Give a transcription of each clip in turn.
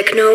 Techno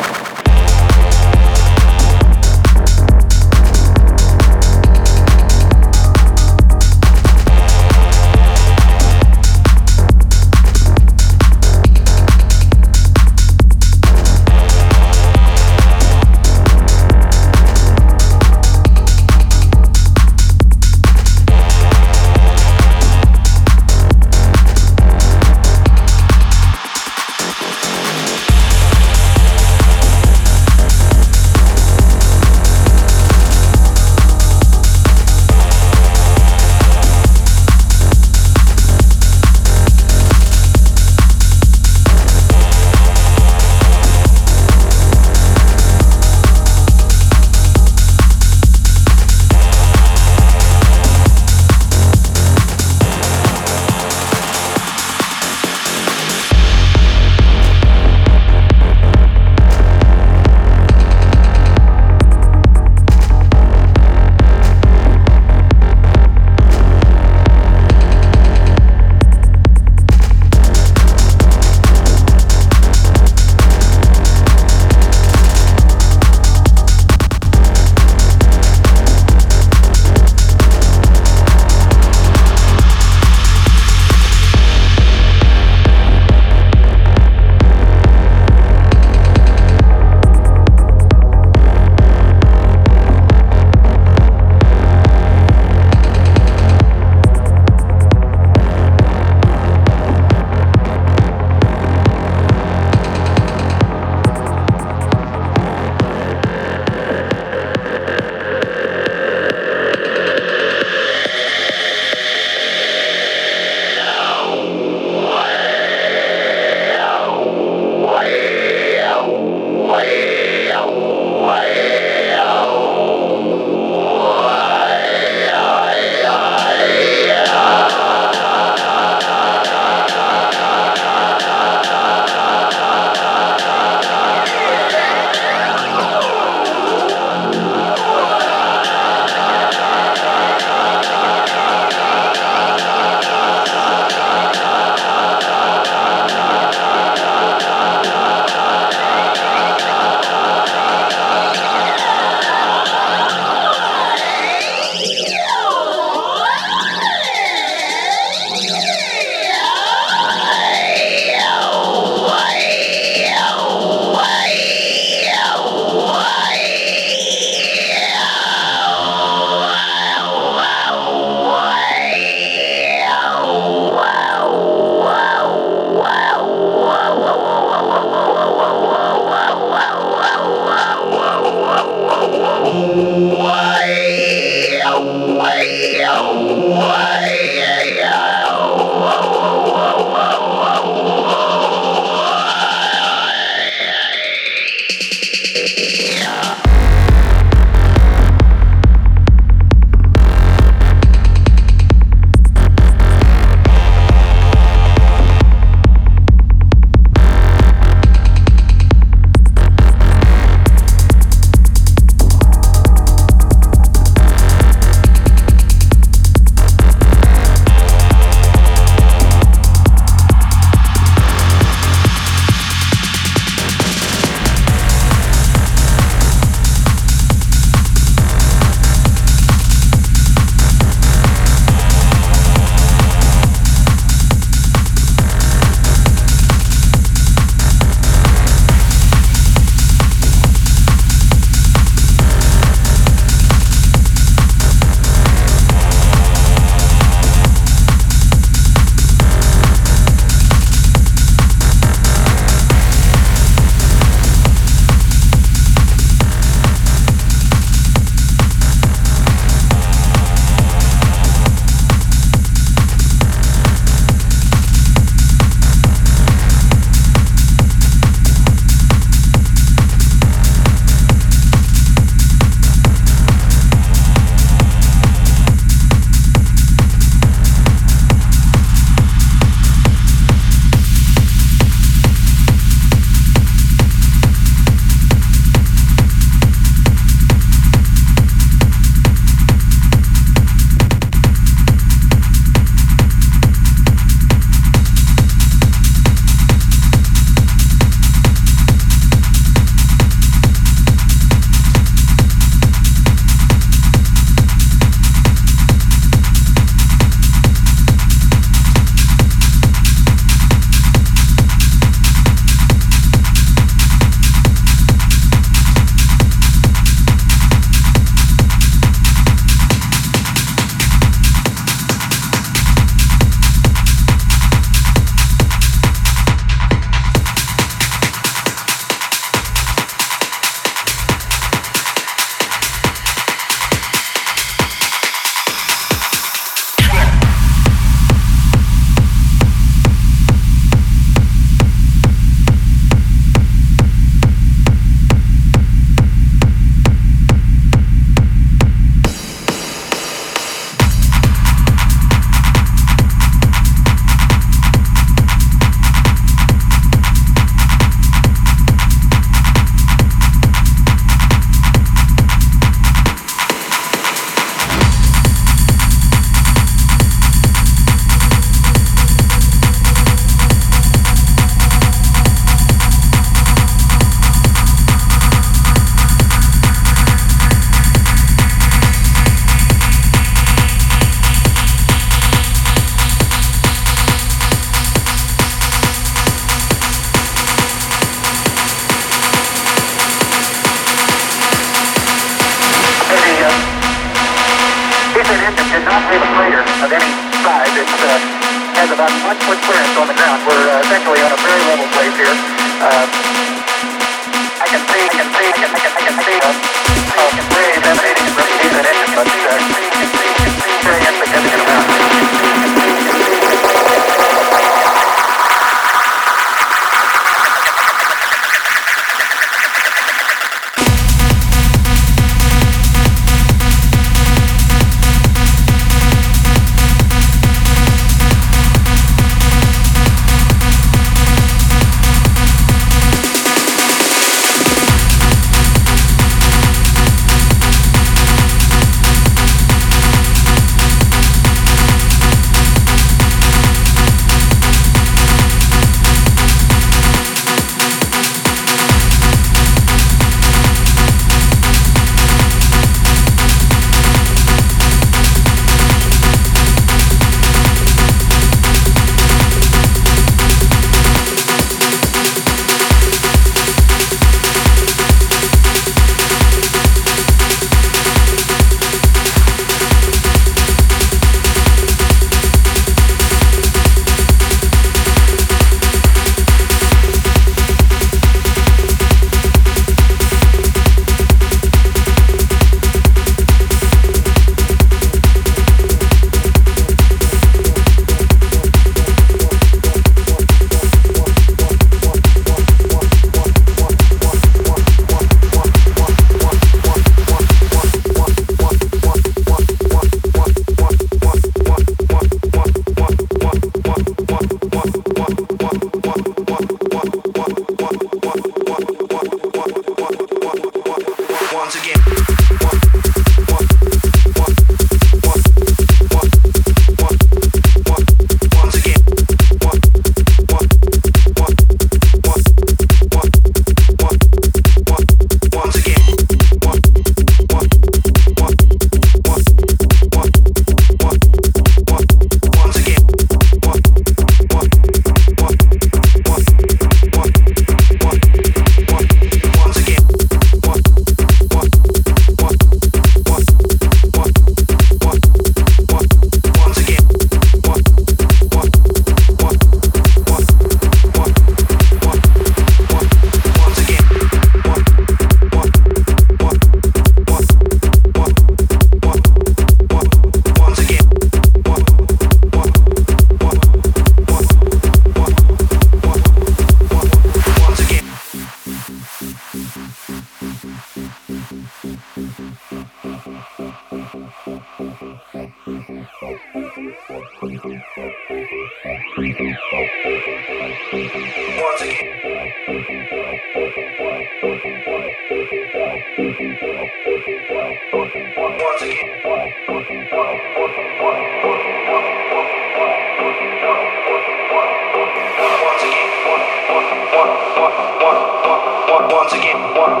Once again. Once again.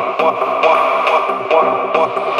Once.